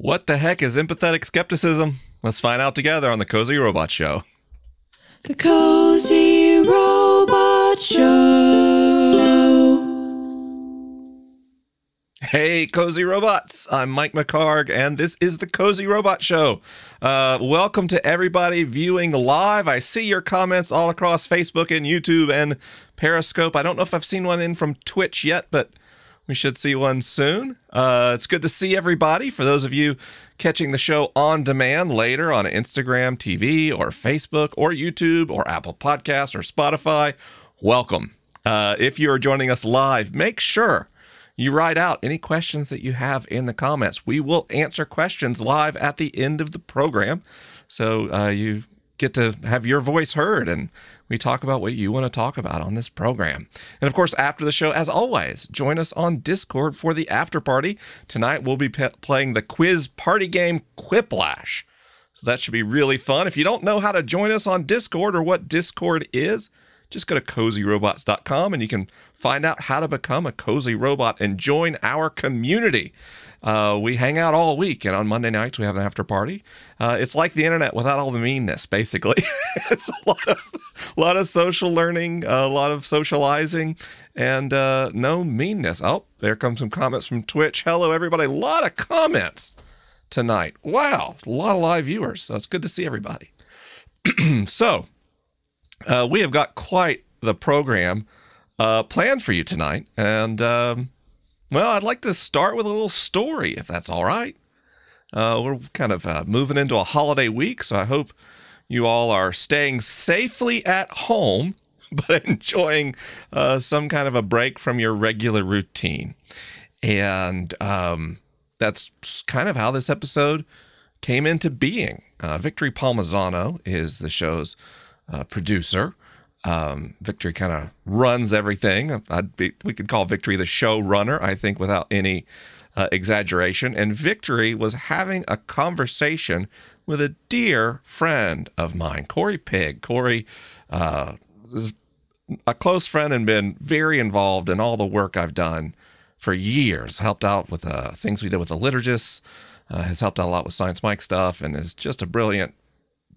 What the heck is empathetic skepticism? Let's find out together on the Cozy Robot Show. The Cozy Robot Show. Hey, Cozy Robots. I'm Mike McHargue, and this is the Cozy Robot Show. Uh, welcome to everybody viewing live. I see your comments all across Facebook and YouTube and Periscope. I don't know if I've seen one in from Twitch yet, but we should see one soon. Uh, it's good to see everybody. For those of you catching the show on demand later on Instagram, TV, or Facebook, or YouTube, or Apple Podcasts, or Spotify, welcome. Uh, if you are joining us live, make sure you write out any questions that you have in the comments. We will answer questions live at the end of the program. So uh, you get to have your voice heard and we talk about what you want to talk about on this program. And of course, after the show, as always, join us on Discord for the after party. Tonight, we'll be pe- playing the quiz party game Quiplash. So that should be really fun. If you don't know how to join us on Discord or what Discord is, just go to cozyrobots.com and you can find out how to become a cozy robot and join our community. Uh, we hang out all week, and on Monday nights we have an after party. Uh, it's like the internet without all the meanness, basically. it's a lot of, a lot of social learning, a lot of socializing, and uh, no meanness. Oh, there come some comments from Twitch. Hello, everybody. A lot of comments tonight. Wow, a lot of live viewers. So it's good to see everybody. so uh, we have got quite the program uh, planned for you tonight, and um, well, I'd like to start with a little story, if that's all right. Uh, we're kind of uh, moving into a holiday week, so I hope you all are staying safely at home, but enjoying uh, some kind of a break from your regular routine. And um, that's kind of how this episode came into being. Uh, Victory Palmisano is the show's uh, producer. Um, Victory kind of runs everything. I'd be, we could call Victory the showrunner, I think, without any uh, exaggeration. And Victory was having a conversation with a dear friend of mine, Corey Pig. Corey uh, is a close friend and been very involved in all the work I've done for years. Helped out with uh, things we did with the liturgists. Uh, has helped out a lot with Science Mike stuff, and is just a brilliant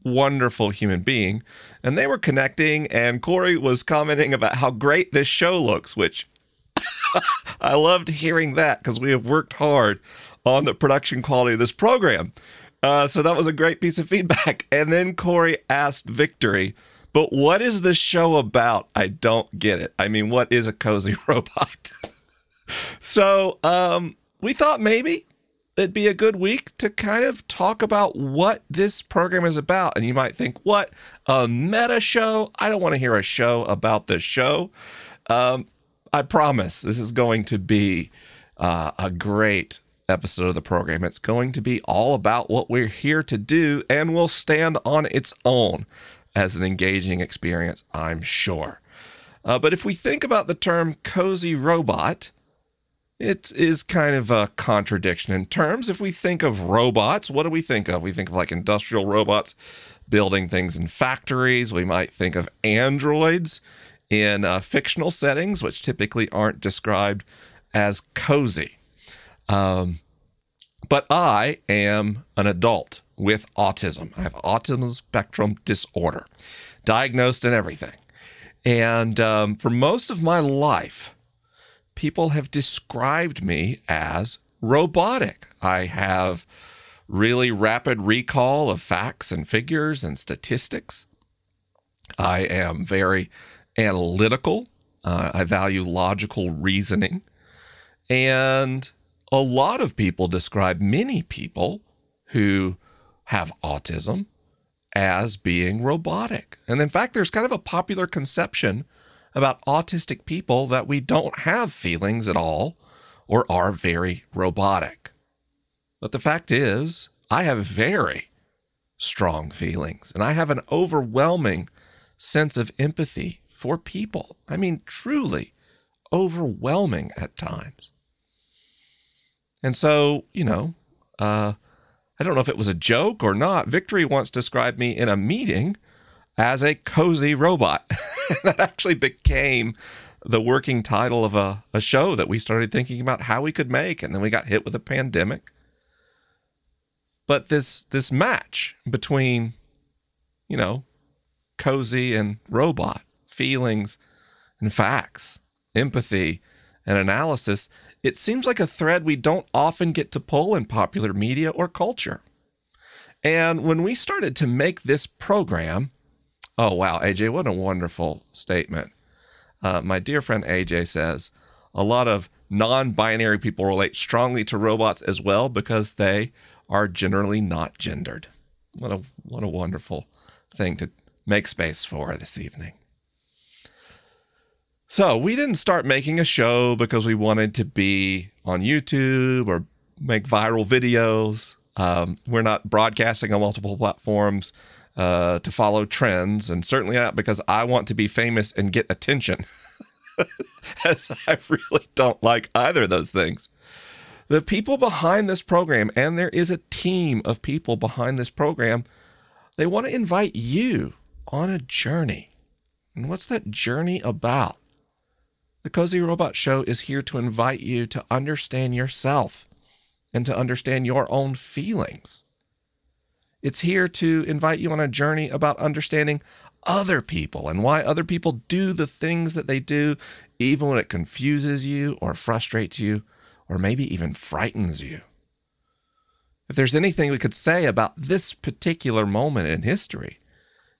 wonderful human being. And they were connecting, and Corey was commenting about how great this show looks, which I loved hearing that because we have worked hard on the production quality of this program. Uh, so that was a great piece of feedback. And then Corey asked Victory, but what is this show about? I don't get it. I mean, what is a cozy robot? so um, we thought maybe it'd be a good week to kind of talk about what this program is about. And you might think, what? A meta show? I don't want to hear a show about the show. Um, I promise this is going to be uh, a great episode of the program. It's going to be all about what we're here to do and will stand on its own as an engaging experience, I'm sure. Uh, but if we think about the term cozy robot, it is kind of a contradiction in terms. If we think of robots, what do we think of? We think of like industrial robots building things in factories. We might think of androids in uh, fictional settings, which typically aren't described as cozy. Um, but I am an adult with autism. I have autism spectrum disorder, diagnosed and everything. And um, for most of my life, people have described me as robotic. I have really rapid recall of facts and figures and statistics. I am very analytical. Uh, I value logical reasoning. And a lot of people describe many people who have autism as being robotic. And in fact, there's kind of a popular conception about autistic people that we don't have feelings at all or are very robotic. But the fact is, I have very strong feelings and I have an overwhelming sense of empathy for people. I mean, truly overwhelming at times. And so, you know, uh, I don't know if it was a joke or not. Victory once described me in a meeting as a cozy robot. that actually became the working title of a, a show that we started thinking about how we could make. And then we got hit with a pandemic. But this this match between, you know, cozy and robot, feelings and facts, empathy and analysis, it seems like a thread we don't often get to pull in popular media or culture. And when we started to make this program, oh wow, AJ, what a wonderful statement. Uh, my dear friend AJ says, a lot of non binary people relate strongly to robots as well because they are generally not gendered. What a, what a wonderful thing to make space for this evening. So, we didn't start making a show because we wanted to be on YouTube or make viral videos. Um, we're not broadcasting on multiple platforms uh, to follow trends, and certainly not because I want to be famous and get attention. as I really don't like either of those things. The people behind this program, and there is a team of people behind this program, they want to invite you on a journey. And what's that journey about? The Cozy Robot Show is here to invite you to understand yourself and to understand your own feelings. It's here to invite you on a journey about understanding other people and why other people do the things that they do, even when it confuses you or frustrates you or maybe even frightens you. If there's anything we could say about this particular moment in history,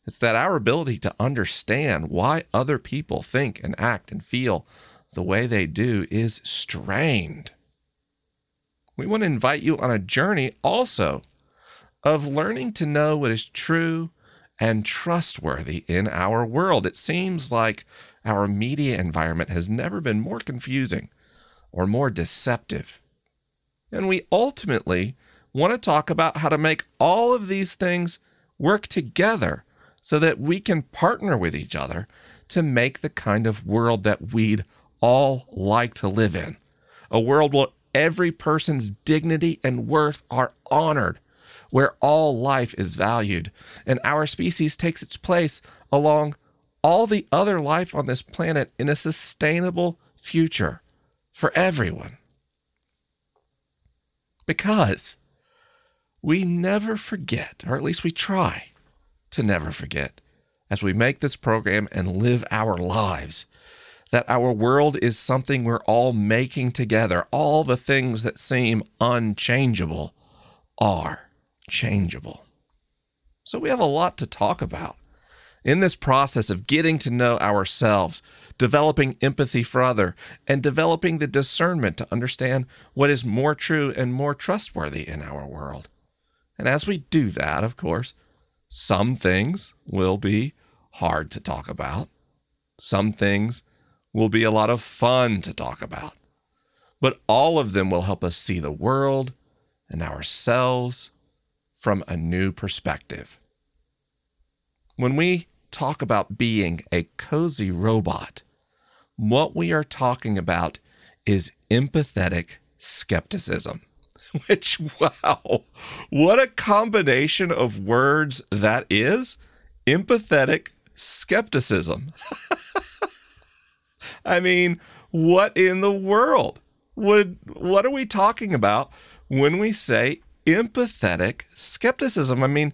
it's that our ability to understand why other people think and act and feel the way they do is strained. We want to invite you on a journey also of learning to know what is true and trustworthy in our world. It seems like our media environment has never been more confusing or more deceptive. And we ultimately want to talk about how to make all of these things work together so that we can partner with each other to make the kind of world that we'd all like to live in. A world where every person's dignity and worth are honored where all life is valued, and our species takes its place along all the other life on this planet in a sustainable future for everyone. Because we never forget, or at least we try to never forget, as we make this program and live our lives, that our world is something we're all making together. All the things that seem unchangeable are changeable. So we have a lot to talk about. In this process of getting to know ourselves, developing empathy for other, and developing the discernment to understand what is more true and more trustworthy in our world. And as we do that, of course, some things will be hard to talk about. Some things will be a lot of fun to talk about. But all of them will help us see the world and ourselves from a new perspective. When we talk about being a cozy robot, what we are talking about is empathetic skepticism. Which, wow, what a combination of words that is! Empathetic skepticism. I mean, what in the world would what are we talking about when we say empathetic skepticism. I mean,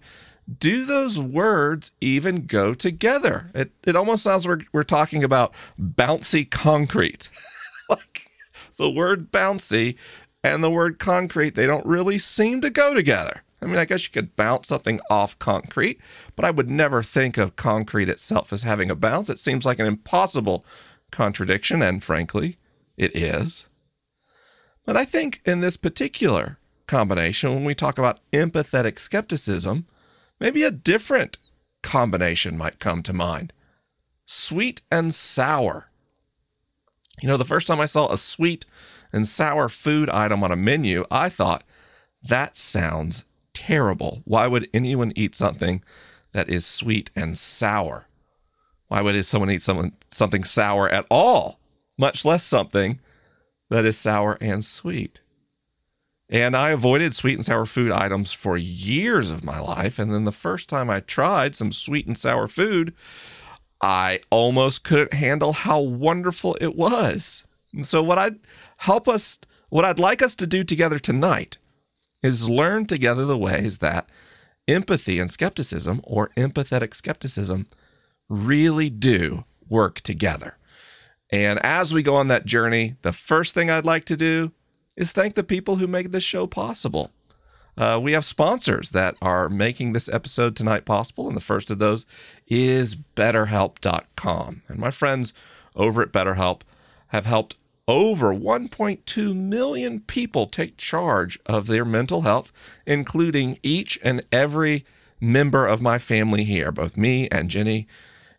do those words even go together? It, it almost sounds like we're, we're talking about bouncy concrete. like the word bouncy and the word concrete, they don't really seem to go together. I mean, I guess you could bounce something off concrete, but I would never think of concrete itself as having a bounce. It seems like an impossible contradiction, and frankly, it is. But I think in this particular combination, when we talk about empathetic skepticism, maybe a different combination might come to mind sweet and sour. You know, the first time I saw a sweet and sour food item on a menu, I thought, that sounds terrible. Why would anyone eat something that is sweet and sour? Why would someone eat someone, something sour at all, much less something that is sour and sweet? And I avoided sweet and sour food items for years of my life. And then the first time I tried some sweet and sour food, I almost couldn't handle how wonderful it was. And so, what I'd help us, what I'd like us to do together tonight is learn together the ways that empathy and skepticism, or empathetic skepticism, really do work together. And as we go on that journey, the first thing I'd like to do is thank the people who make this show possible. Uh, we have sponsors that are making this episode tonight possible, and the first of those is BetterHelp.com. And my friends over at BetterHelp have helped over 1.2 million people take charge of their mental health, including each and every member of my family here. Both me and Jenny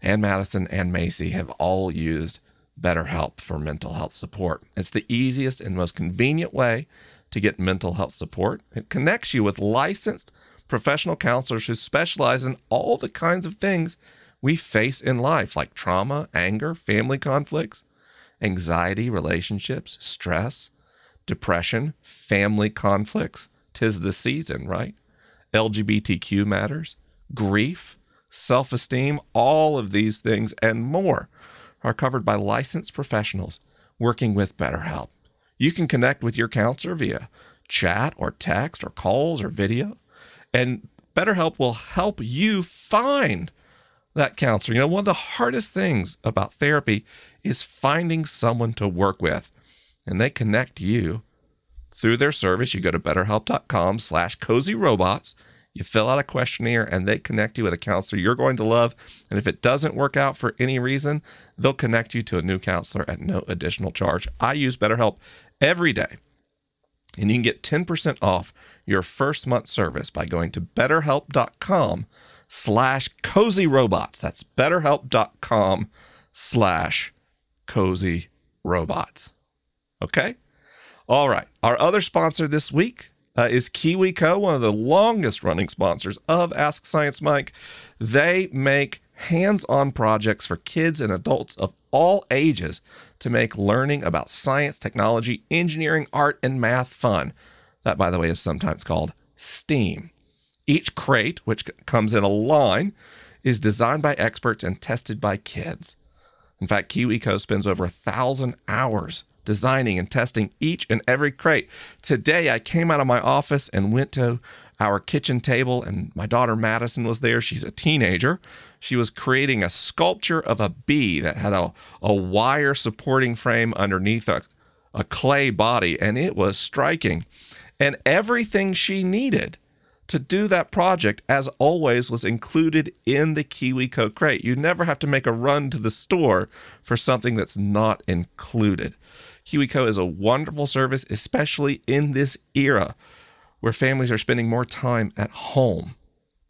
and Madison and Macy have all used BetterHelp for mental health support. It's the easiest and most convenient way to get mental health support. It connects you with licensed professional counselors who specialize in all the kinds of things we face in life, like trauma, anger, family conflicts, anxiety, relationships, stress, depression, family conflicts. Tis the season, right? LGBTQ matters, grief, self esteem, all of these things and more are covered by licensed professionals working with BetterHelp. You can connect with your counselor via chat or text or calls or video, and BetterHelp will help you find that counselor. You know, one of the hardest things about therapy is finding someone to work with, and they connect you through their service. You go to betterhelp.com slash cozy robots you fill out a questionnaire and they connect you with a counselor you're going to love. And if it doesn't work out for any reason, they'll connect you to a new counselor at no additional charge. I use BetterHelp every day. And you can get 10% off your first month service by going to betterhelp.com slash cozy robots. That's betterhelp.com slash cozy robots. Okay? All right. Our other sponsor this week uh, is KiwiCo, one of the longest running sponsors of Ask Science Mike. They make hands on projects for kids and adults of all ages to make learning about science, technology, engineering, art, and math fun. That, by the way, is sometimes called STEAM. Each crate, which comes in a line, is designed by experts and tested by kids. In fact, KiwiCo spends over a thousand hours designing and testing each and every crate. Today, I came out of my office and went to our kitchen table, and my daughter Madison was there. She's a teenager. She was creating a sculpture of a bee that had a, a wire supporting frame underneath a, a clay body, and it was striking. And everything she needed to do that project, as always, was included in the KiwiCo crate. You never have to make a run to the store for something that's not included. KiwiCo is a wonderful service, especially in this era where families are spending more time at home.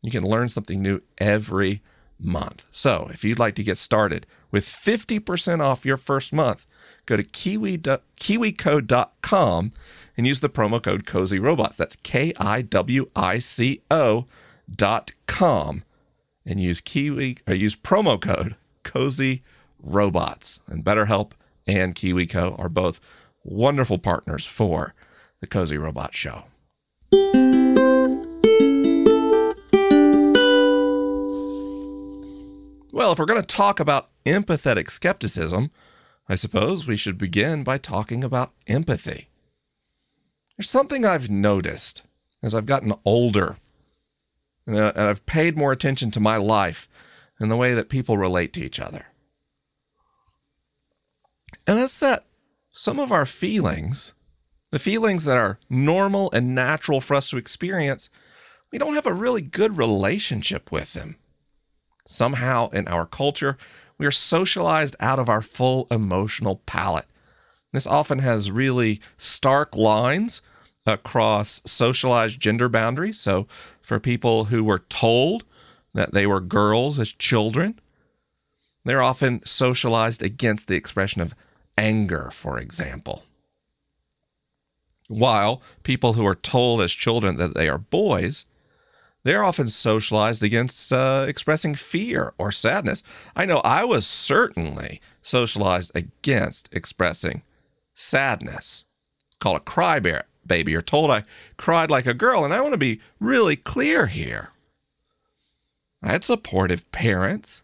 You can learn something new every month. So, if you'd like to get started with 50% off your first month, go to kiwi, kiwico.com and use the promo code Cozy Robots. That's K I W I C O dot com and use Kiwi or use promo code Cozy Robots. And BetterHelp and KiwiCo are both wonderful partners for the Cozy Robot Show. Well, if we're going to talk about empathetic skepticism, I suppose we should begin by talking about empathy. There's something I've noticed as I've gotten older and uh, I've paid more attention to my life and the way that people relate to each other. And that's that some of our feelings, the feelings that are normal and natural for us to experience, we don't have a really good relationship with them. Somehow in our culture, we are socialized out of our full emotional palette. This often has really stark lines across socialized gender boundaries. So, for people who were told that they were girls as children, they're often socialized against the expression of anger, for example. While people who are told as children that they are boys, they're often socialized against uh, expressing fear or sadness. I know I was certainly socialized against expressing sadness. It's called a cry bear, baby. You're told I cried like a girl, and I want to be really clear here. I had supportive parents.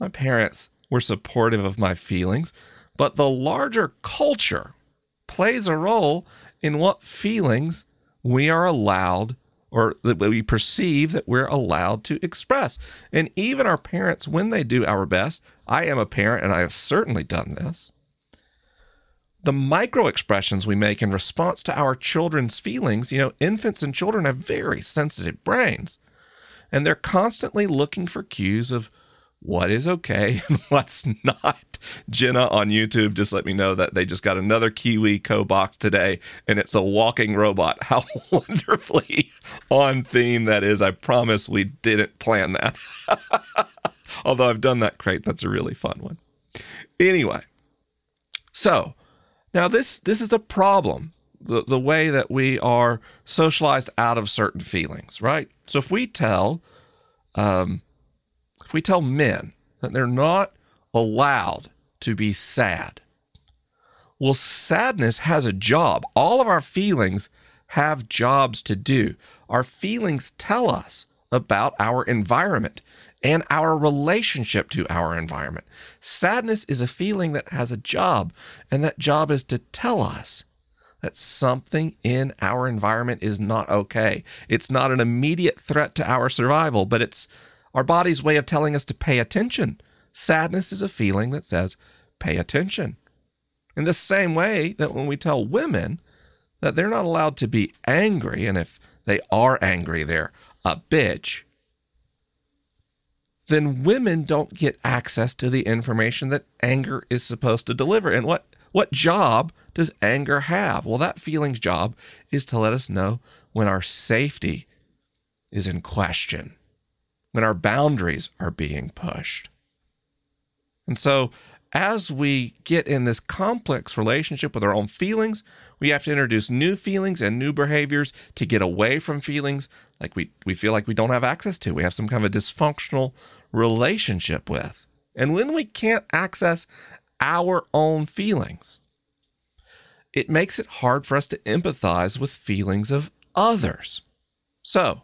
My parents were supportive of my feelings, but the larger culture plays a role in what feelings we are allowed or that we perceive that we're allowed to express. And even our parents, when they do our best, I am a parent and I have certainly done this. The micro expressions we make in response to our children's feelings, you know, infants and children have very sensitive brains, and they're constantly looking for cues of what is okay and what's not. Jenna on YouTube just let me know that they just got another KiwiCo box today and it's a walking robot. How wonderfully on theme that is. I promise we didn't plan that. Although I've done that crate, that's a really fun one. Anyway, so now this this is a problem. The, the way that we are socialized out of certain feelings, right? So if we tell um, we tell men that they're not allowed to be sad, well, sadness has a job. All of our feelings have jobs to do. Our feelings tell us about our environment and our relationship to our environment. Sadness is a feeling that has a job, and that job is to tell us that something in our environment is not okay. It's not an immediate threat to our survival, but it's our body's way of telling us to pay attention. Sadness is a feeling that says, pay attention. In the same way that when we tell women that they're not allowed to be angry, and if they are angry, they're a bitch, then women don't get access to the information that anger is supposed to deliver. And what, what job does anger have? Well, that feeling's job is to let us know when our safety is in question when our boundaries are being pushed. And so, as we get in this complex relationship with our own feelings, we have to introduce new feelings and new behaviors to get away from feelings like we, we feel like we don't have access to. We have some kind of a dysfunctional relationship with. And when we can't access our own feelings, it makes it hard for us to empathize with feelings of others. So,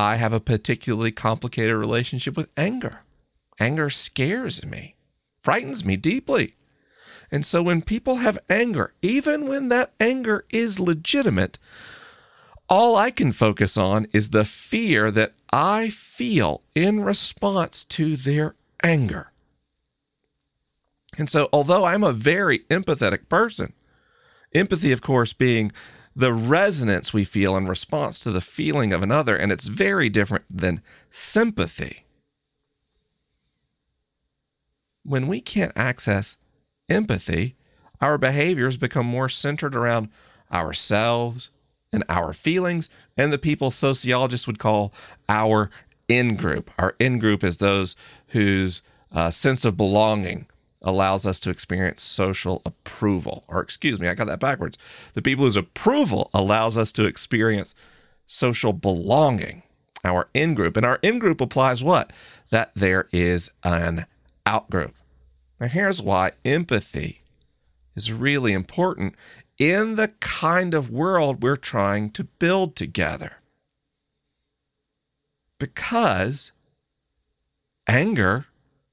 I have a particularly complicated relationship with anger. Anger scares me, frightens me deeply. And so when people have anger, even when that anger is legitimate, all I can focus on is the fear that I feel in response to their anger. And so, although I'm a very empathetic person, empathy, of course, being the resonance we feel in response to the feeling of another, and it's very different than sympathy. When we can't access empathy, our behaviors become more centered around ourselves and our feelings and the people sociologists would call our in group. Our in group is those whose uh, sense of belonging allows us to experience social approval. Or, excuse me, I got that backwards. The people whose approval allows us to experience social belonging, our in group. And our in group applies what? That there is an out group. Now, here's why empathy is really important in the kind of world we're trying to build together. Because anger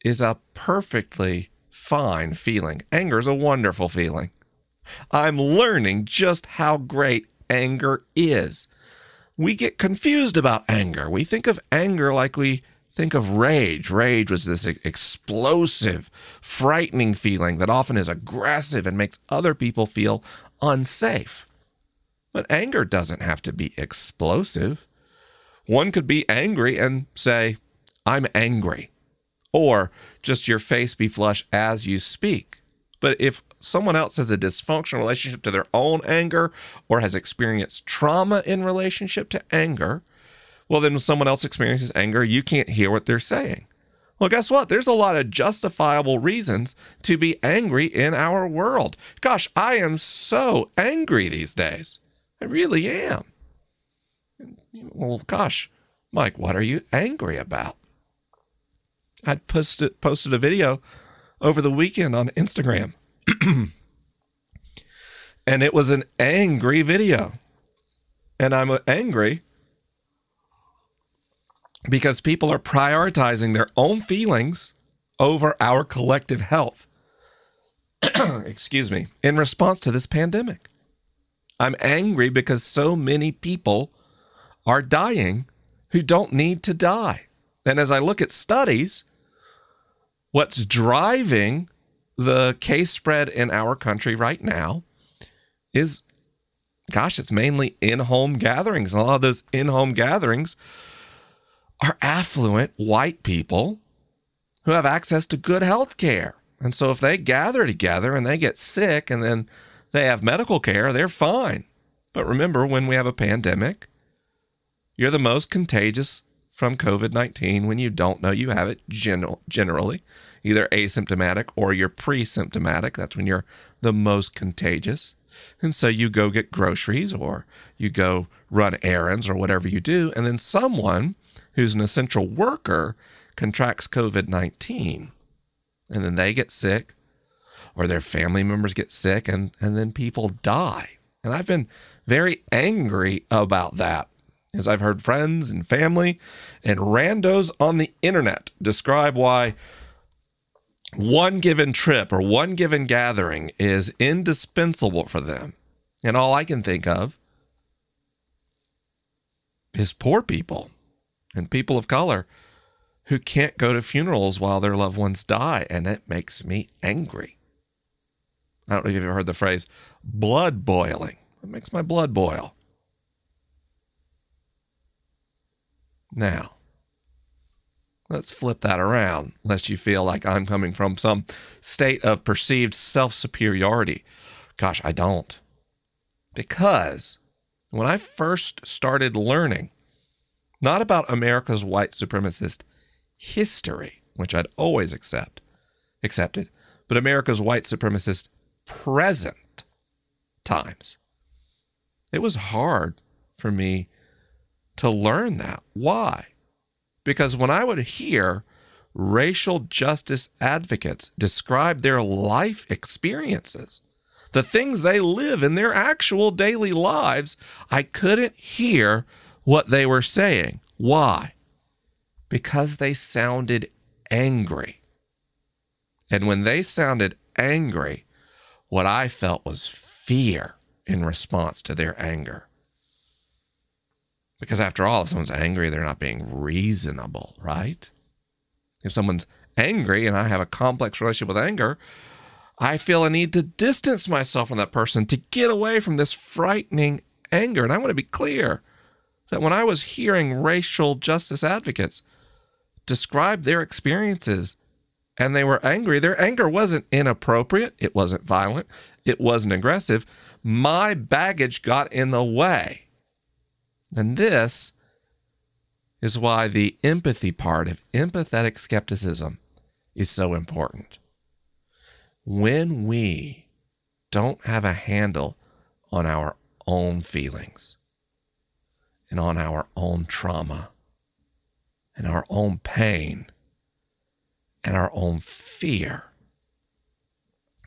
is a perfectly fine feeling. Anger is a wonderful feeling. I'm learning just how great anger is. We get confused about anger. We think of anger like we think of rage. Rage was this explosive, frightening feeling that often is aggressive and makes other people feel unsafe. But anger doesn't have to be explosive. One could be angry and say, I'm angry or just your face be flush as you speak. But if someone else has a dysfunctional relationship to their own anger or has experienced trauma in relationship to anger, well, then when someone else experiences anger, you can't hear what they're saying. Well, guess what? There's a lot of justifiable reasons to be angry in our world. Gosh, I am so angry these days. I really am. Well, gosh, Mike, what are you angry about? I posted posted a video over the weekend on Instagram. and it was an angry video. And I'm angry because people are prioritizing their own feelings over our collective health. Excuse me, in response to this pandemic. I'm angry because so many people are dying who don't need to die. And as I look at studies, what's driving the case spread in our country right now is, gosh, it's mainly in home gatherings. And a lot of those in home gatherings are affluent white people who have access to good health care. And so if they gather together and they get sick and then they have medical care, they're fine. But remember, when we have a pandemic, you're the most contagious from COVID 19 when you don't know you have it gen- generally, either asymptomatic or you're pre symptomatic. That's when you're the most contagious. And so you go get groceries or you go run errands or whatever you do. And then someone who's an essential worker contracts COVID 19. And then they get sick or their family members get sick and, and then people die. And I've been very angry about that as I've heard friends and family and randos on the internet describe why one given trip or one given gathering is indispensable for them. And all I can think of is poor people and people of color who can't go to funerals while their loved ones die. And it makes me angry. I don't know if you've ever heard the phrase blood boiling. It makes my blood boil. Now, let's flip that around, lest you feel like I'm coming from some state of perceived self superiority. Gosh, I don't. Because when I first started learning, not about America's white supremacist history, which I'd always accept, accepted, but America's white supremacist present times. It was hard for me to learn that. Why? Because when I would hear racial justice advocates describe their life experiences, the things they live in their actual daily lives, I couldn't hear what they were saying. Why? Because they sounded angry. And when they sounded angry, what I felt was fear in response to their anger. Because after all, if someone's angry, they're not being reasonable, right? If someone's angry and I have a complex relationship with anger, I feel a need to distance myself from that person to get away from this frightening anger. And I want to be clear that when I was hearing racial justice advocates describe their experiences and they were angry, their anger wasn't inappropriate, it wasn't violent, it wasn't aggressive. My baggage got in the way. And this is why the empathy part of empathetic skepticism is so important. When we don't have a handle on our own feelings and on our own trauma and our own pain and our own fear,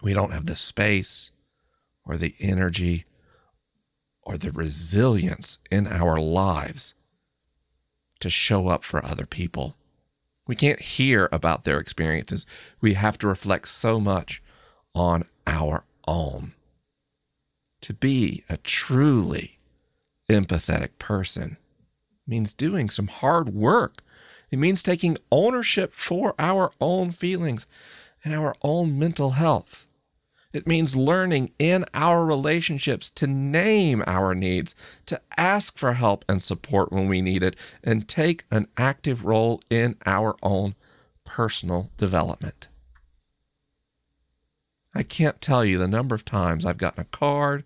we don't have the space or the energy or the resilience in our lives to show up for other people. We can't hear about their experiences. We have to reflect so much on our own. To be a truly empathetic person means doing some hard work. It means taking ownership for our own feelings and our own mental health. It means learning in our relationships to name our needs, to ask for help and support when we need it, and take an active role in our own personal development. I can't tell you the number of times I've gotten a card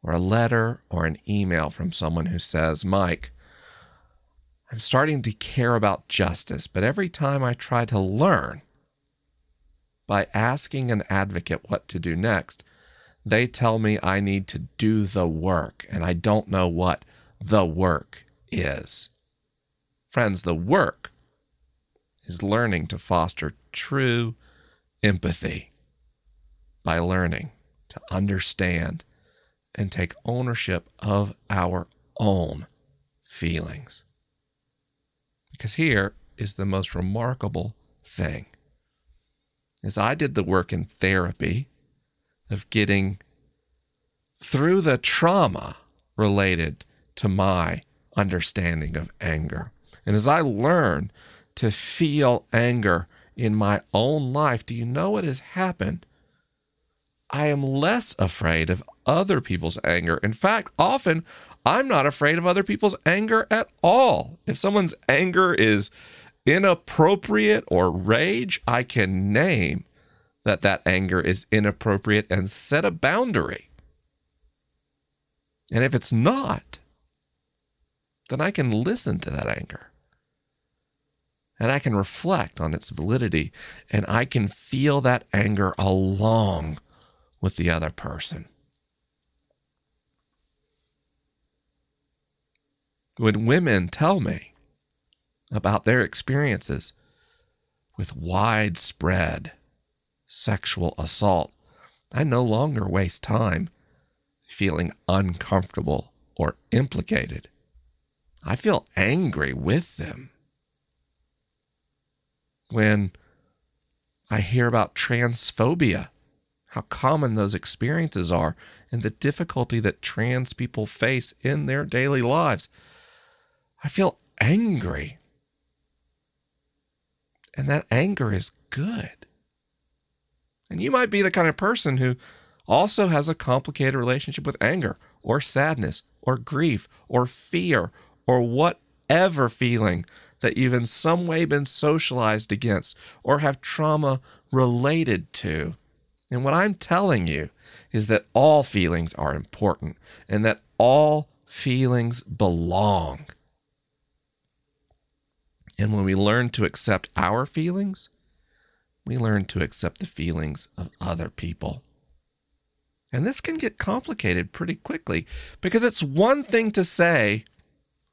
or a letter or an email from someone who says, Mike, I'm starting to care about justice, but every time I try to learn, by asking an advocate what to do next, they tell me I need to do the work, and I don't know what the work is. Friends, the work is learning to foster true empathy by learning to understand and take ownership of our own feelings. Because here is the most remarkable thing is I did the work in therapy of getting through the trauma related to my understanding of anger. And as I learn to feel anger in my own life, do you know what has happened? I am less afraid of other people's anger. In fact, often I'm not afraid of other people's anger at all. If someone's anger is inappropriate or rage, I can name that that anger is inappropriate and set a boundary. And if it's not, then I can listen to that anger. And I can reflect on its validity and I can feel that anger along with the other person. When women tell me about their experiences with widespread sexual assault, I no longer waste time feeling uncomfortable or implicated. I feel angry with them. When I hear about transphobia, how common those experiences are, and the difficulty that trans people face in their daily lives, I feel angry. And that anger is good. And you might be the kind of person who also has a complicated relationship with anger or sadness or grief or fear or whatever feeling that you've in some way been socialized against or have trauma related to. And what I'm telling you is that all feelings are important and that all feelings belong. And when we learn to accept our feelings, we learn to accept the feelings of other people. And this can get complicated pretty quickly because it's one thing to say,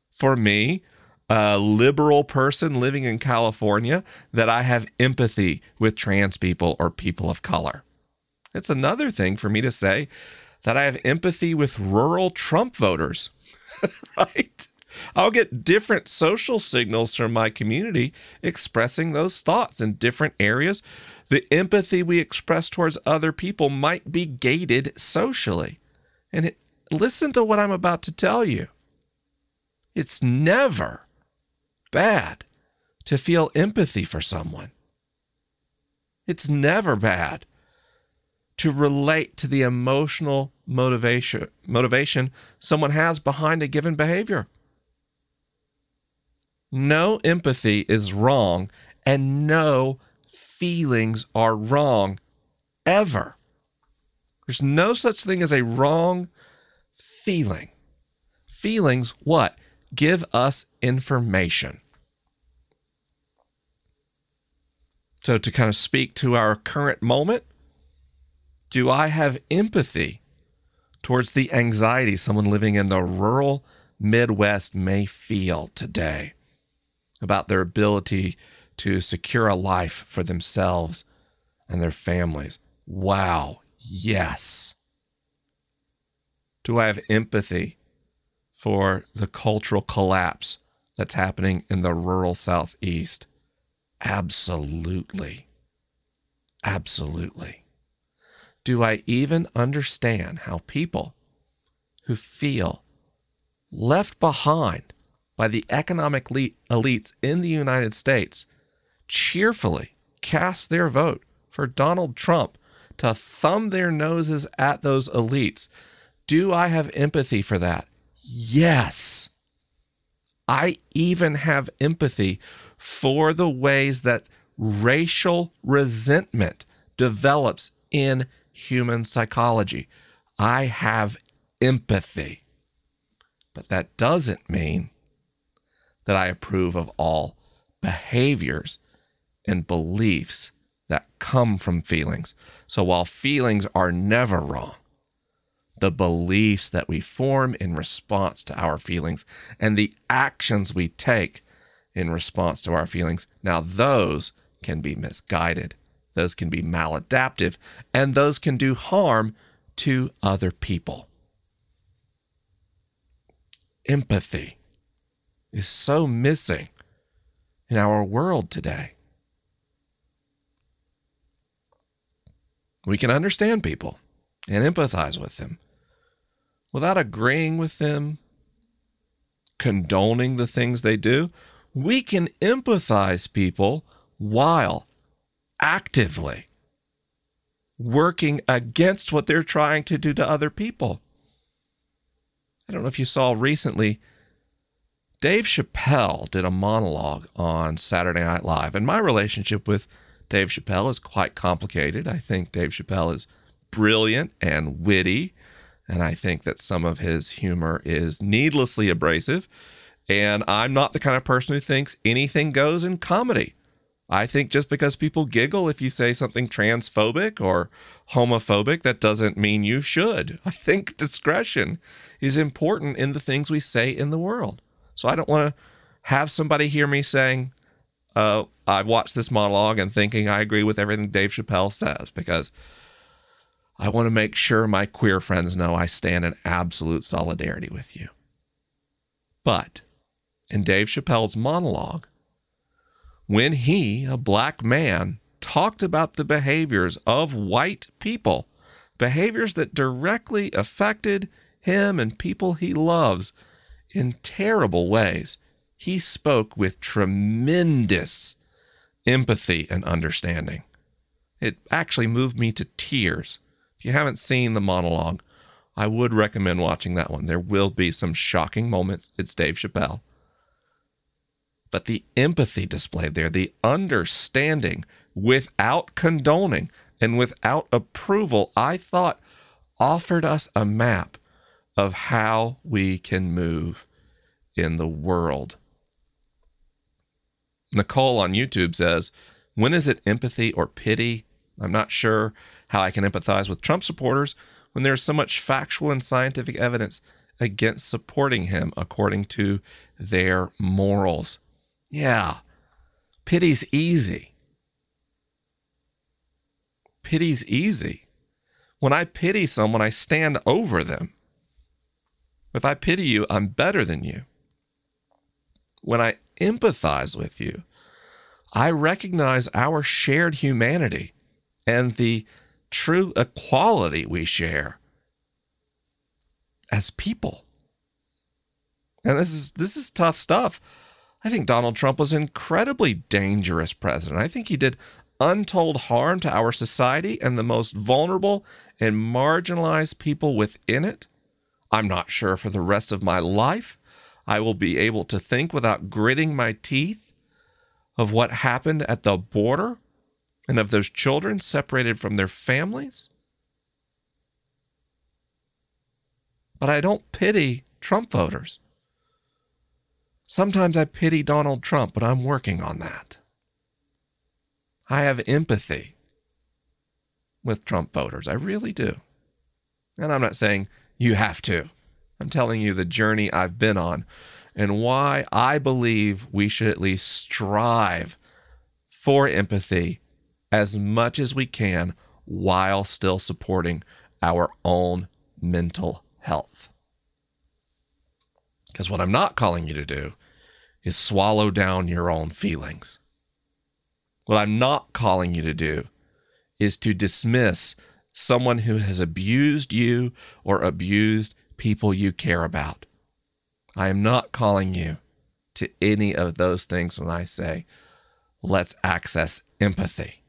for me, a liberal person living in California, that I have empathy with trans people or people of color. It's another thing for me to say that I have empathy with rural Trump voters, right? I'll get different social signals from my community expressing those thoughts in different areas. The empathy we express towards other people might be gated socially. And it, listen to what I'm about to tell you. It's never bad to feel empathy for someone. It's never bad to relate to the emotional motivation motivation someone has behind a given behavior. No empathy is wrong, and no feelings are wrong ever. There's no such thing as a wrong feeling. Feelings, what? Give us information. So, to kind of speak to our current moment, do I have empathy towards the anxiety someone living in the rural Midwest may feel today? About their ability to secure a life for themselves and their families. Wow, yes. Do I have empathy for the cultural collapse that's happening in the rural Southeast? Absolutely. Absolutely. Do I even understand how people who feel left behind by the economic elites in the United States cheerfully cast their vote for Donald Trump to thumb their noses at those elites. Do I have empathy for that? Yes. I even have empathy for the ways that racial resentment develops in human psychology. I have empathy. But that doesn't mean that I approve of all behaviors and beliefs that come from feelings. So while feelings are never wrong, the beliefs that we form in response to our feelings and the actions we take in response to our feelings, now those can be misguided, those can be maladaptive, and those can do harm to other people. Empathy is so missing in our world today. We can understand people and empathize with them, without agreeing with them, condoning the things they do, we can empathize people while actively working against what they're trying to do to other people. I don't know if you saw recently, Dave Chappelle did a monologue on Saturday Night Live, and my relationship with Dave Chappelle is quite complicated. I think Dave Chappelle is brilliant and witty, and I think that some of his humor is needlessly abrasive. And I'm not the kind of person who thinks anything goes in comedy. I think just because people giggle if you say something transphobic or homophobic, that doesn't mean you should. I think discretion is important in the things we say in the world. So I don't want to have somebody hear me saying, uh, I've watched this monologue and thinking I agree with everything Dave Chappelle says because I want to make sure my queer friends know I stand in absolute solidarity with you. But in Dave Chappelle's monologue, when he, a black man, talked about the behaviors of white people, behaviors that directly affected him and people he loves in terrible ways, he spoke with tremendous empathy and understanding. It actually moved me to tears. If you haven't seen the monologue, I would recommend watching that one. There will be some shocking moments. It's Dave Chappelle. But the empathy displayed there, the understanding without condoning and without approval, I thought offered us a map of how we can move in the world. Nicole on YouTube says, When is it empathy or pity? I'm not sure how I can empathize with Trump supporters when there's so much factual and scientific evidence against supporting him according to their morals. Yeah, pity's easy. Pity's easy. When I pity someone, I stand over them. If I pity you, I'm better than you. When I empathize with you, I recognize our shared humanity and the true equality we share as people. And this is this is tough stuff. I think Donald Trump was an incredibly dangerous president. I think he did untold harm to our society and the most vulnerable and marginalized people within it. I'm not sure for the rest of my life I will be able to think without gritting my teeth of what happened at the border and of those children separated from their families. But I don't pity Trump voters. Sometimes I pity Donald Trump, but I'm working on that. I have empathy with Trump voters. I really do. And I'm not saying you have to. I'm telling you the journey I've been on and why I believe we should at least strive for empathy as much as we can while still supporting our own mental health. Because what I'm not calling you to do is swallow down your own feelings. What I'm not calling you to do is to dismiss someone who has abused you or abused people you care about. I am not calling you to any of those things when I say, let's access empathy.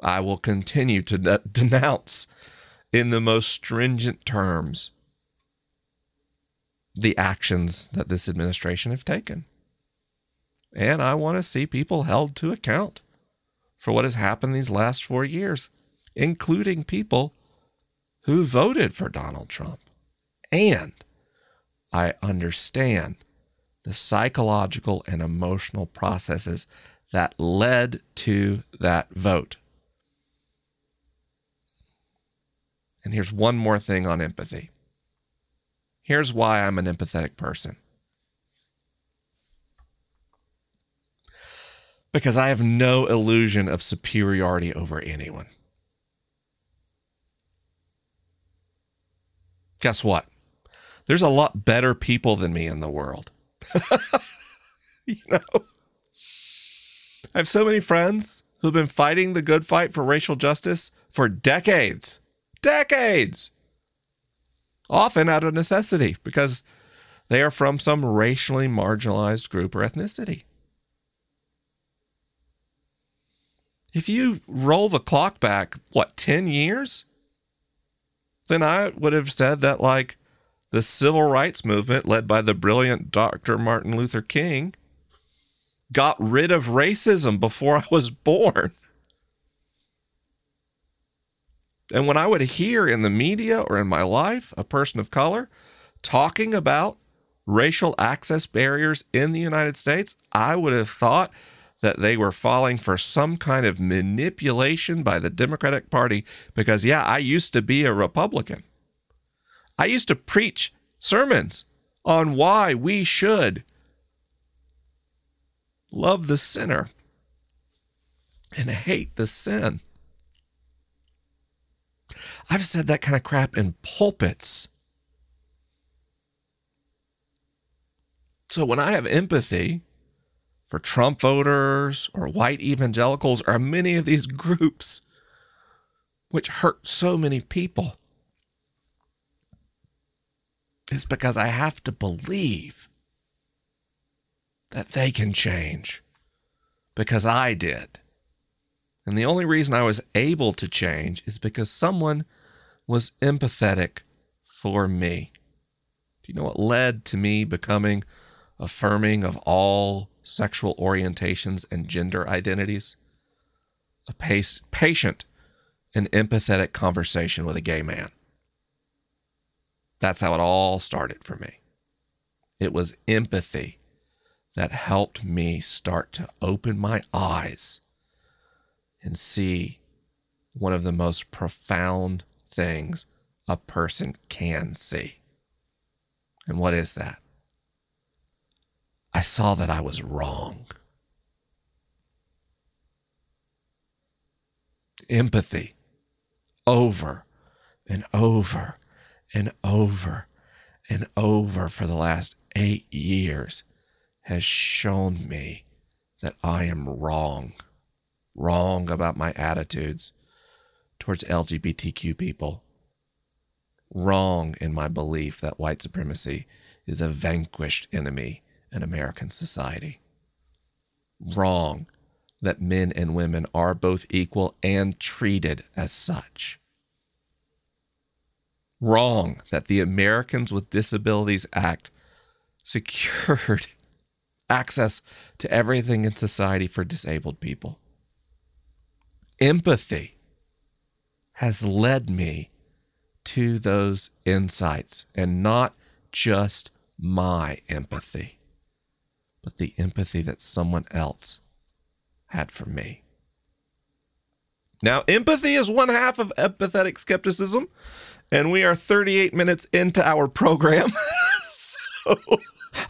I will continue to de- denounce in the most stringent terms the actions that this administration have taken. And I want to see people held to account for what has happened these last four years, including people who voted for Donald Trump. And I understand the psychological and emotional processes that led to that vote. And here's one more thing on empathy. Here's why I'm an empathetic person. Because I have no illusion of superiority over anyone. Guess what? There's a lot better people than me in the world. you know? I have so many friends who've been fighting the good fight for racial justice for decades decades. often out of necessity because they are from some racially marginalized group or ethnicity. If you roll the clock back, what, 10 years? Then I would have said that, like, the civil rights movement led by the brilliant Dr. Martin Luther King got rid of racism before I was born. And when I would hear in the media or in my life a person of color talking about racial access barriers in the United States, I would have thought that they were falling for some kind of manipulation by the Democratic Party because, yeah, I used to be a Republican. I used to preach sermons on why we should love the sinner and hate the sin. I've said that kind of crap in pulpits. So when I have empathy for Trump voters or white evangelicals or many of these groups which hurt so many people, is because I have to believe that they can change because I did. And the only reason I was able to change is because someone was empathetic for me. Do you know what led to me becoming affirming of all sexual orientations and gender identities? A pace, patient and empathetic conversation with a gay man. That's how it all started for me. It was empathy that helped me start to open my eyes and see one of the most profound things a person can see. And what is that? I saw that I was wrong. Empathy over and over and over and over for the last eight years has shown me that I am wrong, wrong about my attitudes towards LGBTQ people, wrong in my belief that white supremacy is a vanquished enemy in American society, wrong that men and women are both equal and treated as such. Wrong that the Americans with Disabilities Act secured access to everything in society for disabled people. Empathy has led me to those insights and not just my empathy, but the empathy that someone else had for me. Now, empathy is one half of empathetic skepticism, and we are 38 minutes into our program. so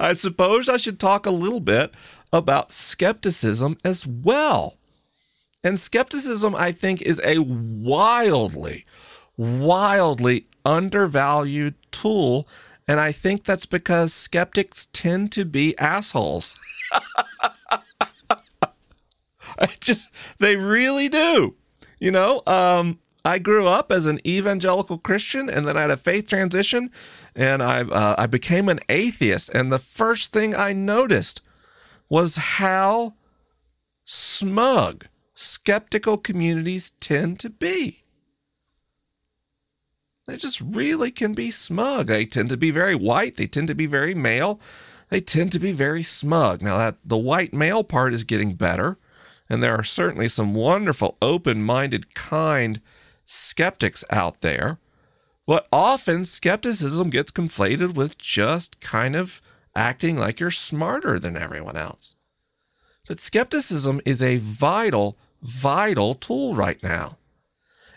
I suppose I should talk a little bit about skepticism as well. And skepticism, I think, is a wildly, wildly undervalued tool. And I think that's because skeptics tend to be assholes. I just, they really do. You know, um, I grew up as an evangelical Christian and then I had a faith transition and I uh, I became an atheist. And the first thing I noticed was how smug skeptical communities tend to be. They just really can be smug. They tend to be very white. They tend to be very male. They tend to be very smug. Now that the white male part is getting better, and there are certainly some wonderful, open-minded, kind skeptics out there but often skepticism gets conflated with just kind of acting like you're smarter than everyone else. But skepticism is a vital, vital tool right now.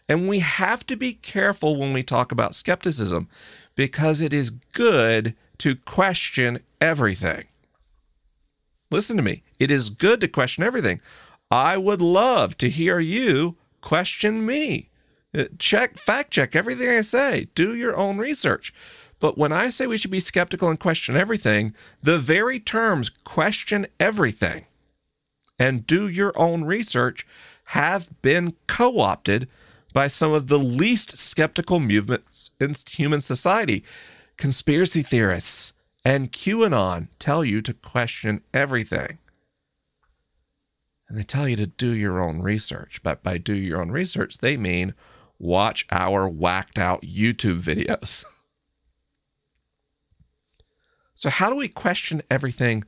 And we have to be careful when we talk about skepticism because it is good to question everything. Listen to me. It is good to question everything. I would love to hear you question me. Uh, check, fact check everything I say. Do your own research. But when I say we should be skeptical and question everything, the very terms question everything and do your own research have been co opted by some of the least skeptical movements in human society. Conspiracy theorists and QAnon tell you to question everything. And they tell you to do your own research. But by do your own research, they mean watch our whacked out YouTube videos. So, how do we question everything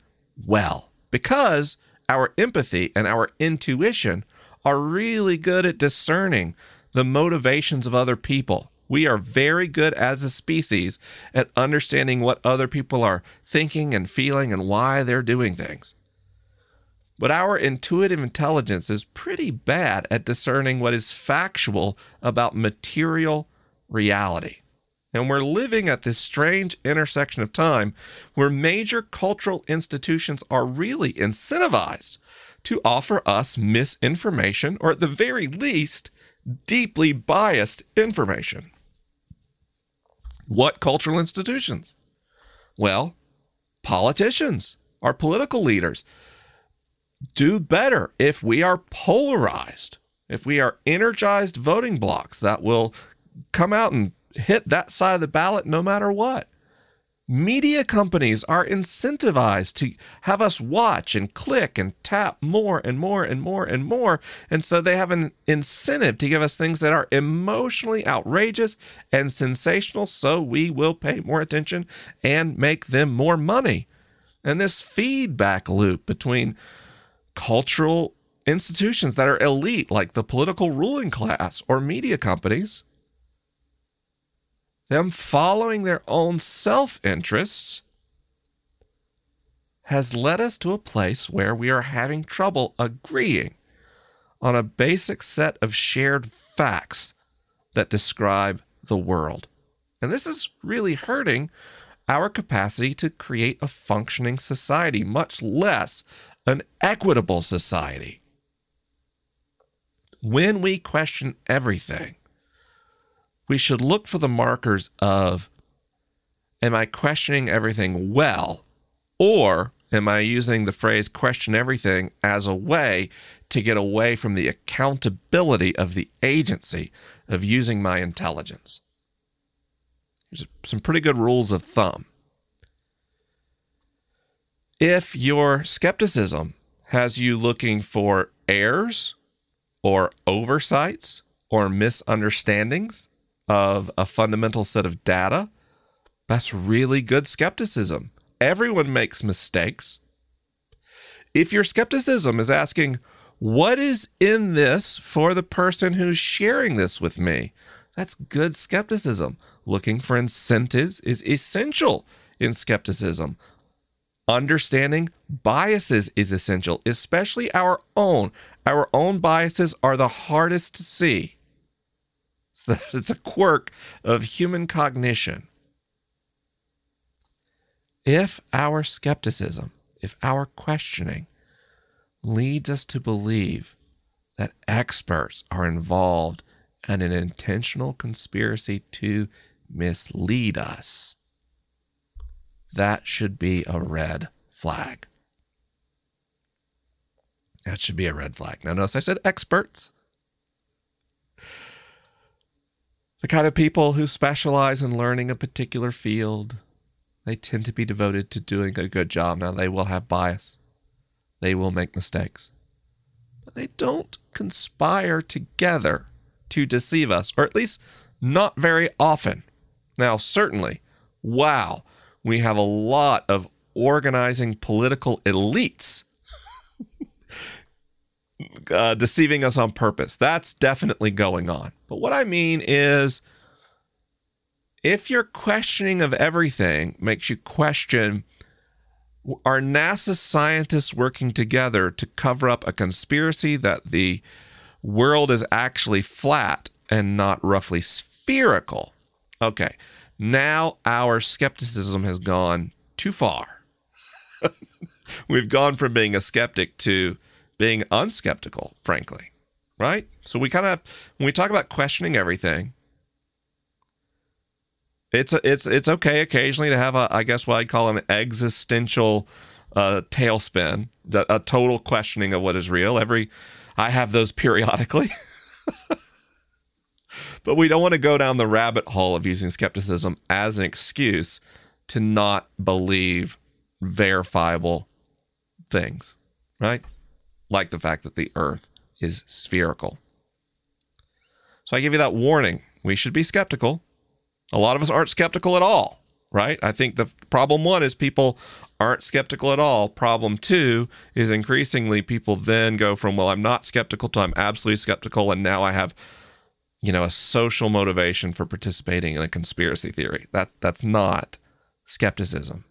well? Because our empathy and our intuition are really good at discerning the motivations of other people. We are very good as a species at understanding what other people are thinking and feeling and why they're doing things. But our intuitive intelligence is pretty bad at discerning what is factual about material reality. And we're living at this strange intersection of time where major cultural institutions are really incentivized to offer us misinformation or, at the very least, deeply biased information. What cultural institutions? Well, politicians, our political leaders do better if we are polarized, if we are energized voting blocks that will come out and hit that side of the ballot no matter what. Media companies are incentivized to have us watch and click and tap more and more and more and more. And so they have an incentive to give us things that are emotionally outrageous and sensational, so we will pay more attention and make them more money. And this feedback loop between cultural institutions that are elite, like the political ruling class or media companies, them following their own self interests has led us to a place where we are having trouble agreeing on a basic set of shared facts that describe the world. And this is really hurting our capacity to create a functioning society, much less an equitable society. When we question everything, we should look for the markers of am I questioning everything well? Or am I using the phrase question everything as a way to get away from the accountability of the agency of using my intelligence? There's some pretty good rules of thumb. If your skepticism has you looking for errors or oversights or misunderstandings of a fundamental set of data, that's really good skepticism. Everyone makes mistakes. If your skepticism is asking, what is in this for the person who's sharing this with me? That's good skepticism. Looking for incentives is essential in skepticism. Understanding biases is essential, especially our own. Our own biases are the hardest to see. So it's a quirk of human cognition. If our skepticism, if our questioning leads us to believe that experts are involved in an intentional conspiracy to mislead us, that should be a red flag. That should be a red flag. Now, notice I said experts. The kind of people who specialize in learning a particular field, they tend to be devoted to doing a good job. Now, they will have bias, they will make mistakes, but they don't conspire together to deceive us, or at least not very often. Now, certainly, wow, we have a lot of organizing political elites uh, deceiving us on purpose. That's definitely going on. But what I mean is, if your questioning of everything makes you question are NASA scientists working together to cover up a conspiracy that the world is actually flat and not roughly spherical? Okay, now our skepticism has gone too far. We've gone from being a skeptic to being unskeptical, frankly, right? So we kind of, when we talk about questioning everything, it's it's it's okay occasionally to have a, I guess what I'd call an existential uh, tailspin, a total questioning of what is real. Every, I have those periodically. but we don't want to go down the rabbit hole of using skepticism as an excuse to not believe verifiable things, right? Like the fact that the earth is spherical. So I give you that warning. We should be skeptical. A lot of us aren't skeptical at all, right? I think the problem one is people aren't skeptical at all. Problem two is increasingly people then go from, well, I'm not skeptical to I'm absolutely skeptical. And now I have, you know, a social motivation for participating in a conspiracy theory. That that's not skepticism.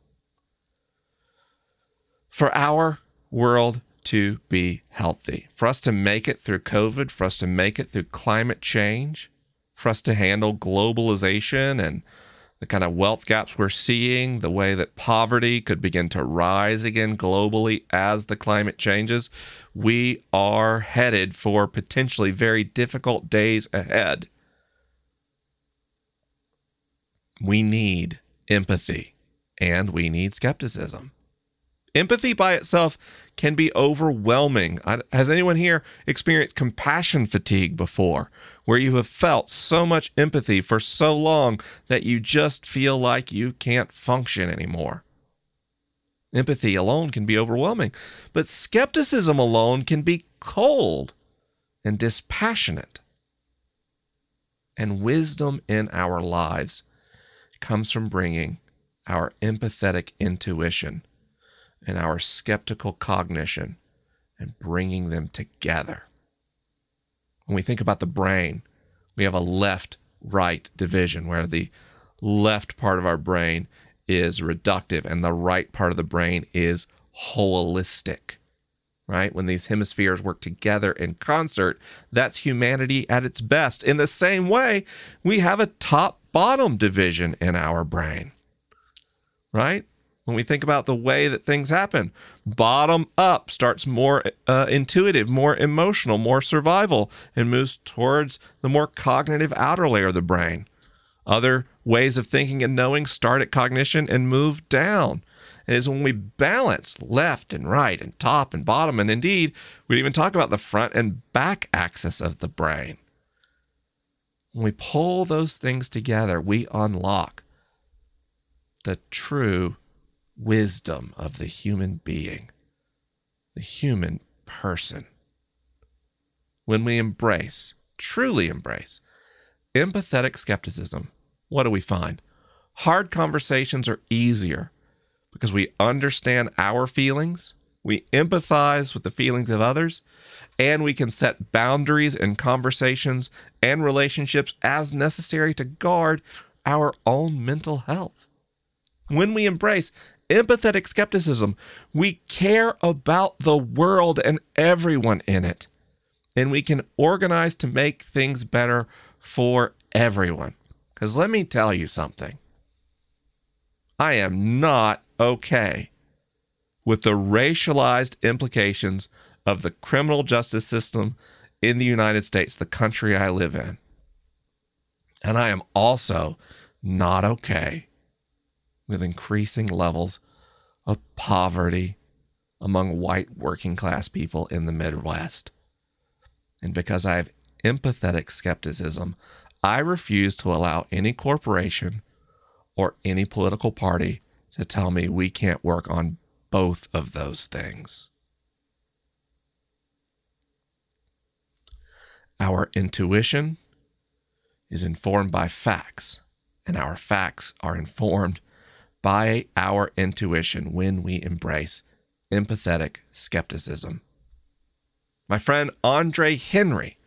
For our world to be healthy, for us to make it through COVID, for us to make it through climate change, for us to handle globalization and the kind of wealth gaps we're seeing, the way that poverty could begin to rise again globally as the climate changes, we are headed for potentially very difficult days ahead. We need empathy and we need skepticism. Empathy by itself can be overwhelming. Has anyone here experienced compassion fatigue before, where you have felt so much empathy for so long that you just feel like you can't function anymore? Empathy alone can be overwhelming, but skepticism alone can be cold and dispassionate. And wisdom in our lives comes from bringing our empathetic intuition and our skeptical cognition and bringing them together. When we think about the brain, we have a left right division where the left part of our brain is reductive and the right part of the brain is holistic. Right? When these hemispheres work together in concert, that's humanity at its best. In the same way, we have a top bottom division in our brain. Right? When we think about the way that things happen. Bottom up starts more uh, intuitive, more emotional, more survival, and moves towards the more cognitive outer layer of the brain. Other ways of thinking and knowing start at cognition and move down. And it's when we balance left and right and top and bottom, and indeed, we even talk about the front and back axis of the brain. When we pull those things together, we unlock the true wisdom of the human being, the human person. When we embrace, truly embrace, empathetic skepticism, what do we find? Hard conversations are easier because we understand our feelings, we empathize with the feelings of others, and we can set boundaries in conversations and relationships as necessary to guard our own mental health. When we embrace empathetic skepticism. We care about the world and everyone in it. And we can organize to make things better for everyone. Because let me tell you something I am not okay with the racialized implications of the criminal justice system in the United States, the country I live in. And I am also not okay with increasing levels of poverty among white working class people in the Midwest. And because I have empathetic skepticism, I refuse to allow any corporation or any political party to tell me we can't work on both of those things. Our intuition is informed by facts, and our facts are informed by our intuition when we embrace empathetic skepticism. My friend Andre Henry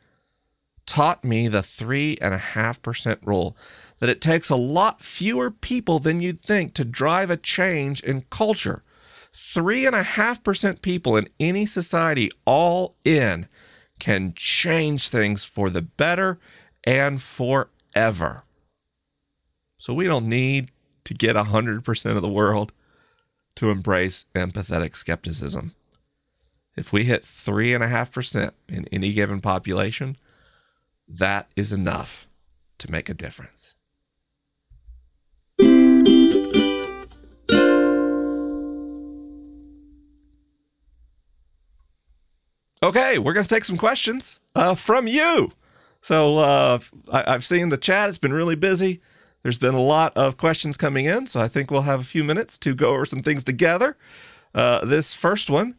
taught me the 3.5% rule that it takes a lot fewer people than you'd think to drive a change in culture. 3.5% people in any society, all in, can change things for the better and forever. So we don't need to get 100% of the world to embrace empathetic skepticism. If we hit 3.5% in any given population, that is enough to make a difference. Okay, we're going to take some questions uh, from you. So uh, I, I've seen the chat; it's been really busy. There's been a lot of questions coming in, so I think we'll have a few minutes to go over some things together. Uh, this first one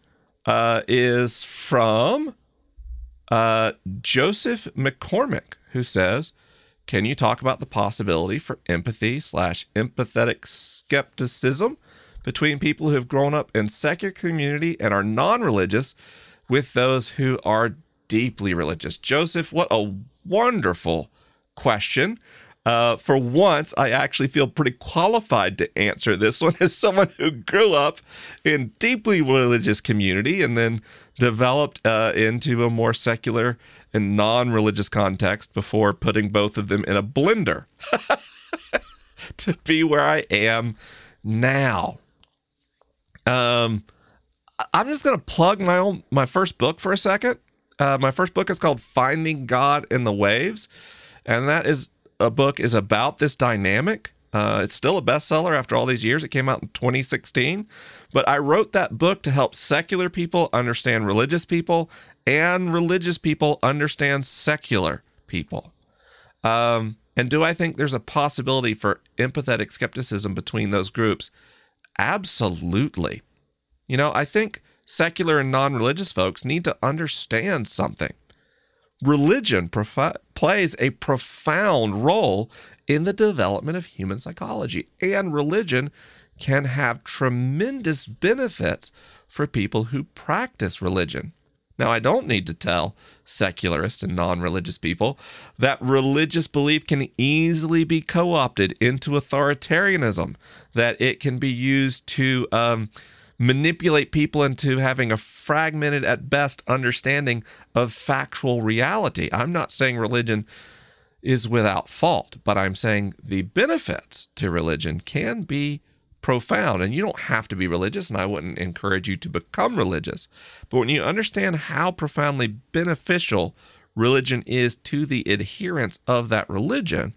uh, is from uh, Joseph McCormick, who says, "Can you talk about the possibility for empathy slash empathetic skepticism between people who have grown up in secular community and are non-religious, with those who are deeply religious?" Joseph, what a wonderful question. Uh, for once, I actually feel pretty qualified to answer this one as someone who grew up in deeply religious community and then developed uh, into a more secular and non-religious context before putting both of them in a blender to be where I am now. Um, I'm just gonna plug my own my first book for a second. Uh, my first book is called Finding God in the Waves, and that is a book is about this dynamic. Uh, it's still a bestseller after all these years. It came out in 2016. But I wrote that book to help secular people understand religious people and religious people understand secular people. Um, and do I think there's a possibility for empathetic skepticism between those groups? Absolutely. You know, I think secular and non religious folks need to understand something religion profi- plays a profound role in the development of human psychology, and religion can have tremendous benefits for people who practice religion. Now, I don't need to tell secularists and non religious people that religious belief can easily be co opted into authoritarianism, that it can be used to um, manipulate people into having a fragmented, at best, understanding of factual reality. I'm not saying religion is without fault, but I'm saying the benefits to religion can be profound. And you don't have to be religious, and I wouldn't encourage you to become religious. But when you understand how profoundly beneficial religion is to the adherents of that religion,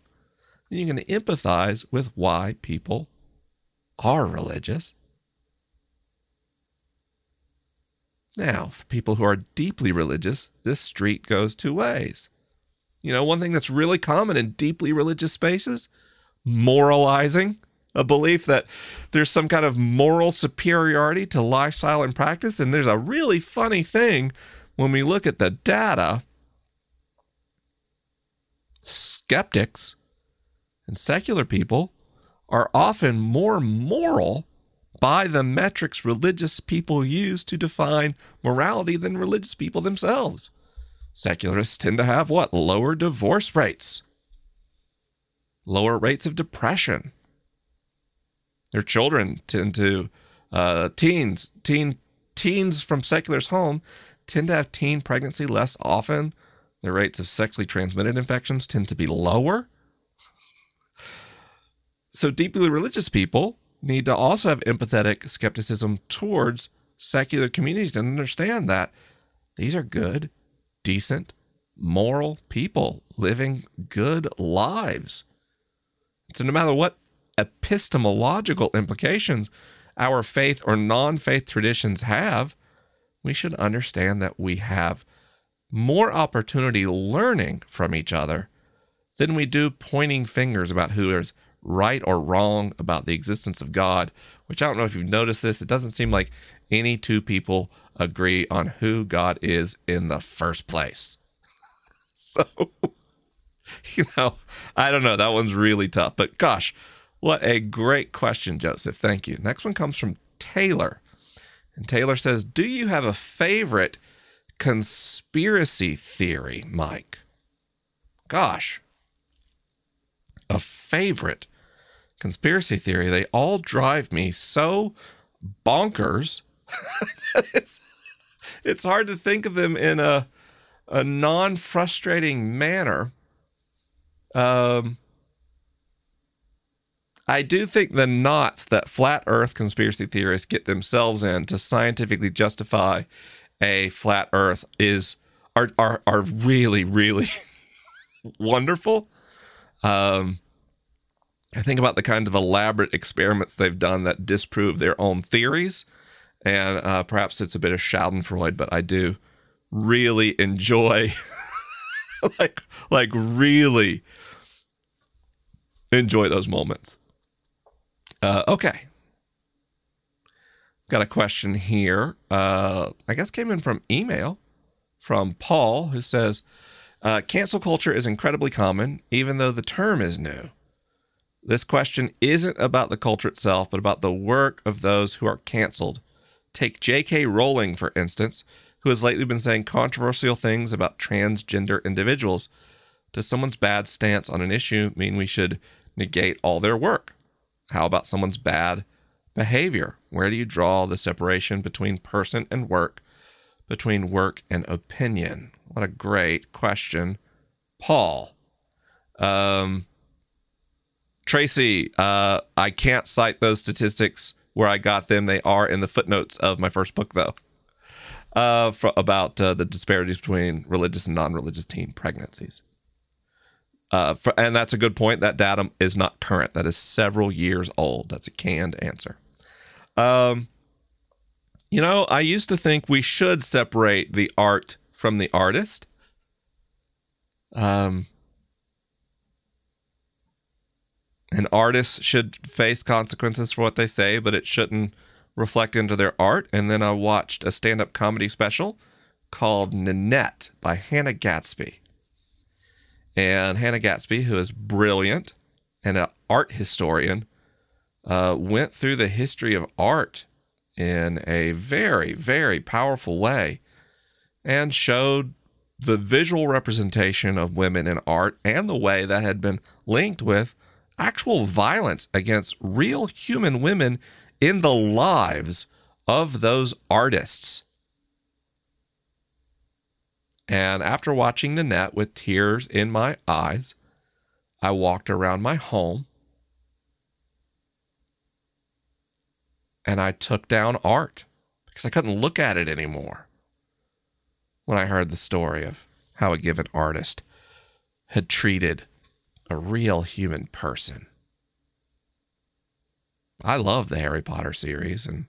then you can empathize with why people are religious Now, for people who are deeply religious, this street goes two ways. You know, one thing that's really common in deeply religious spaces moralizing, a belief that there's some kind of moral superiority to lifestyle and practice. And there's a really funny thing when we look at the data skeptics and secular people are often more moral by the metrics religious people use to define morality than religious people themselves. Secularists tend to have what? Lower divorce rates, lower rates of depression. Their children tend to, uh, teens, teen, teens from seculars' home tend to have teen pregnancy less often. Their rates of sexually transmitted infections tend to be lower. So, deeply religious people need to also have empathetic skepticism towards secular communities and understand that these are good, decent, moral people living good lives. So, no matter what epistemological implications our faith or non faith traditions have, we should understand that we have more opportunity learning from each other than we do pointing fingers about who is right or wrong about the existence of God, which I don't know if you've noticed this. It doesn't seem like any two people agree on who God is in the first place. So, you know, I don't know. That one's really tough. But gosh, what a great question, Joseph. Thank you. Next one comes from Taylor. And Taylor says, Do you have a favorite conspiracy theory, Mike? Gosh, a favorite conspiracy theory, they all drive me so bonkers. it's, it's hard to think of them in a, a non frustrating manner. Um, I do think the knots that flat earth conspiracy theorists get themselves in to scientifically justify a flat earth is are are, are really really wonderful. Um, I think about the kinds of elaborate experiments they've done that disprove their own theories. And uh, perhaps it's a bit of Schadenfreude, but I do really enjoy like like really enjoy those moments. Uh, okay. Got a question here. Uh, I guess came in from email from Paul, who says, uh, "Cancel culture is incredibly common, even though the term is new. This question isn't about the culture itself, but about the work of those who are canceled. Take J.K. Rowling, for instance, who has lately been saying controversial things about transgender individuals. Does someone's bad stance on an issue mean we should negate all their work? How about someone's bad behavior? Where do you draw the separation between person and work, between work and opinion? What a great question, Paul. Um, Tracy, uh, I can't cite those statistics where I got them. They are in the footnotes of my first book, though, uh, for, about uh, the disparities between religious and non religious teen pregnancies. Uh, for, and that's a good point. That data is not current. That is several years old. That's a canned answer. Um, you know, I used to think we should separate the art from the artist. Um, an artist should face consequences for what they say, but it shouldn't reflect into their art. And then I watched a stand up comedy special called Nanette by Hannah Gadsby. And Hannah Gadsby, who is brilliant and an art historian, uh, went through the history of art in a very, very powerful way and showed the visual representation of women in art and the way that had been linked with actual violence against real human women in the lives of those artists. And after watching Nanette with tears in my eyes, I walked around my home and I took down art because I couldn't look at it anymore when I heard the story of how a given artist had treated a real human person. I love the Harry Potter series, and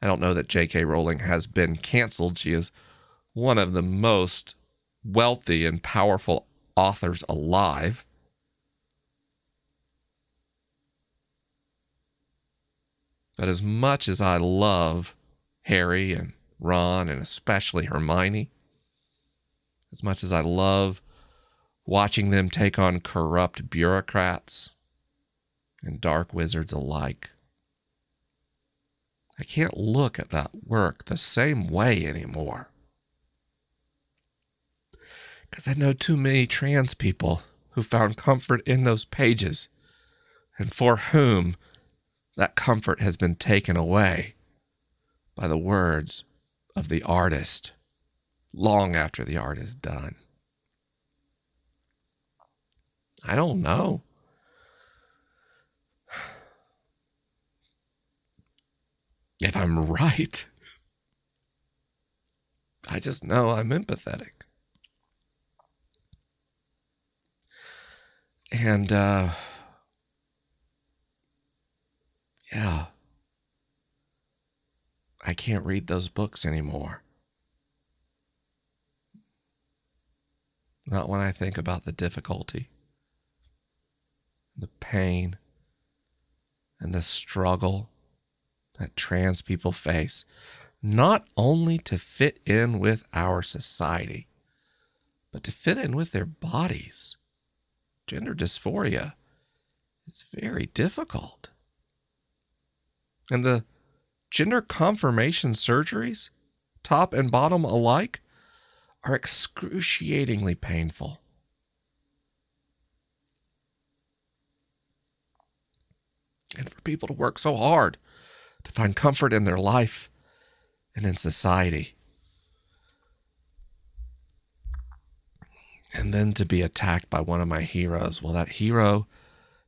I don't know that J.K. Rowling has been canceled. She is one of the most wealthy and powerful authors alive. But as much as I love Harry and Ron, and especially Hermione, as much as I love watching them take on corrupt bureaucrats and dark wizards alike. I can't look at that work the same way anymore. Because I know too many trans people who found comfort in those pages and for whom that comfort has been taken away by the words of the artist long after the art is done. I don't know. If I'm right, I just know I'm empathetic. And, uh, yeah, I can't read those books anymore. Not when I think about the difficulty the pain and the struggle that trans people face, not only to fit in with our society, but to fit in with their bodies. Gender dysphoria is very difficult. And the gender confirmation surgeries, top and bottom alike, are excruciatingly painful. And for people to work so hard to find comfort in their life and in society. And then to be attacked by one of my heroes. Well, that hero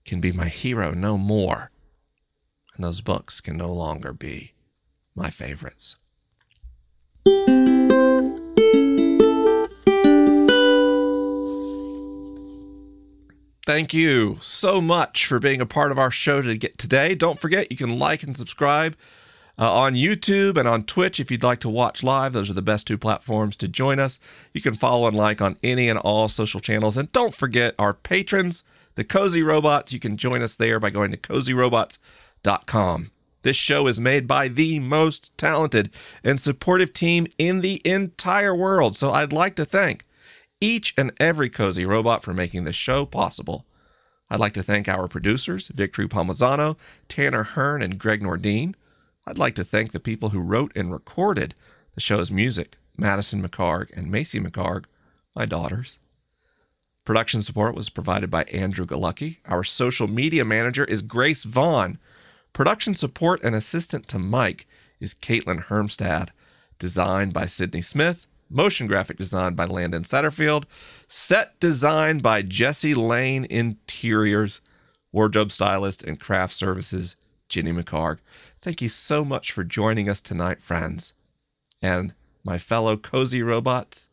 can be my hero no more. And those books can no longer be my favorites. Thank you so much for being a part of our show today. Don't forget you can like and subscribe uh, on YouTube and on Twitch if you'd like to watch live. Those are the best two platforms to join us. You can follow and like on any and all social channels. And don't forget our patrons, the Cozy Robots. You can join us there by going to cozyrobots.com. This show is made by the most talented and supportive team in the entire world. So I'd like to thank each and every Cozy Robot for making this show possible. I'd like to thank our producers, Victory Palmazano, Tanner Hearn, and Greg Nordine. I'd like to thank the people who wrote and recorded the show's music, Madison McHargue and Macy McHargue, my daughters. Production support was provided by Andrew Galucky. Our social media manager is Grace Vaughn. Production support and assistant to Mike is Caitlin Hermstad. Designed by Sydney Smith. Motion graphic design by Landon Satterfield. Set design by Jesse Lane Interiors. Wardrobe stylist and craft services, Jenny McHargue. Thank you so much for joining us tonight, friends. And my fellow cozy robots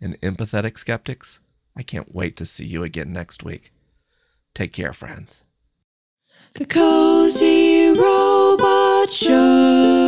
and empathetic skeptics, I can't wait to see you again next week. Take care, friends. The Cozy Robot Show.